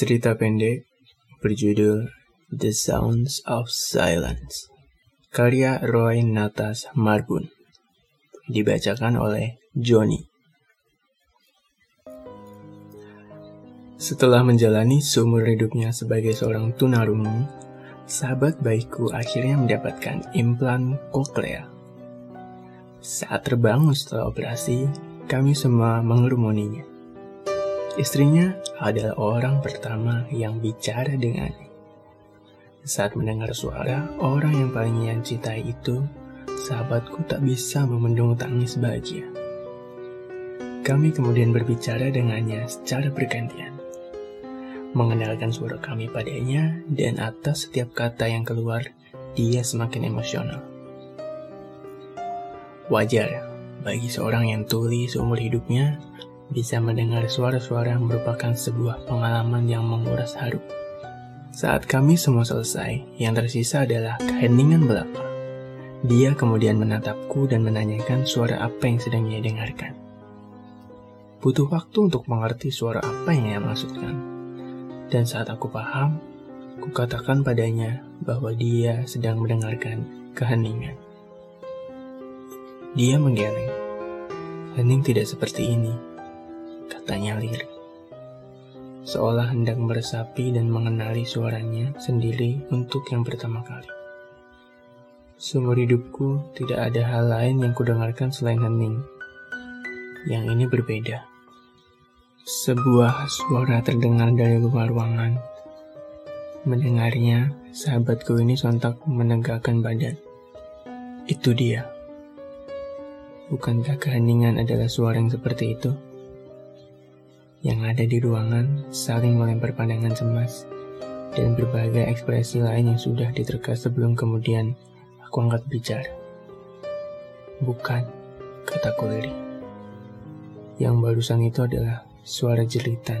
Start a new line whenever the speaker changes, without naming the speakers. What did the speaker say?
Cerita pendek berjudul The Sounds of Silence Karya Roy Natas Marbun Dibacakan oleh Johnny Setelah menjalani seumur hidupnya sebagai seorang tunarungu, sahabat baikku akhirnya mendapatkan implan koklea. Saat terbangun setelah operasi, kami semua mengerumuninya. Istrinya adalah orang pertama yang bicara dengannya. Saat mendengar suara orang yang paling ia cintai itu, sahabatku tak bisa memendung tangis bahagia. Kami kemudian berbicara dengannya secara bergantian. Mengenalkan suara kami padanya dan atas setiap kata yang keluar, dia semakin emosional. Wajar bagi seorang yang tuli seumur hidupnya bisa mendengar suara-suara yang merupakan sebuah pengalaman yang menguras haru. Saat kami semua selesai, yang tersisa adalah keheningan belaka. Dia kemudian menatapku dan menanyakan suara apa yang sedang ia dengarkan. Butuh waktu untuk mengerti suara apa yang ia maksudkan. Dan saat aku paham, kukatakan padanya bahwa dia sedang mendengarkan keheningan. Dia menggeleng. Hening tidak seperti ini, katanya lirih. Seolah hendak meresapi dan mengenali suaranya sendiri untuk yang pertama kali. Seumur hidupku tidak ada hal lain yang kudengarkan selain hening. Yang ini berbeda. Sebuah suara terdengar dari luar ruangan. Mendengarnya, sahabatku ini sontak menegakkan badan. Itu dia. Bukankah keheningan adalah suara yang seperti itu? Yang ada di ruangan saling melempar pandangan cemas dan berbagai ekspresi lain yang sudah diterka sebelum kemudian aku angkat bicara. Bukan, kataku lirih. Yang barusan itu adalah suara jeritan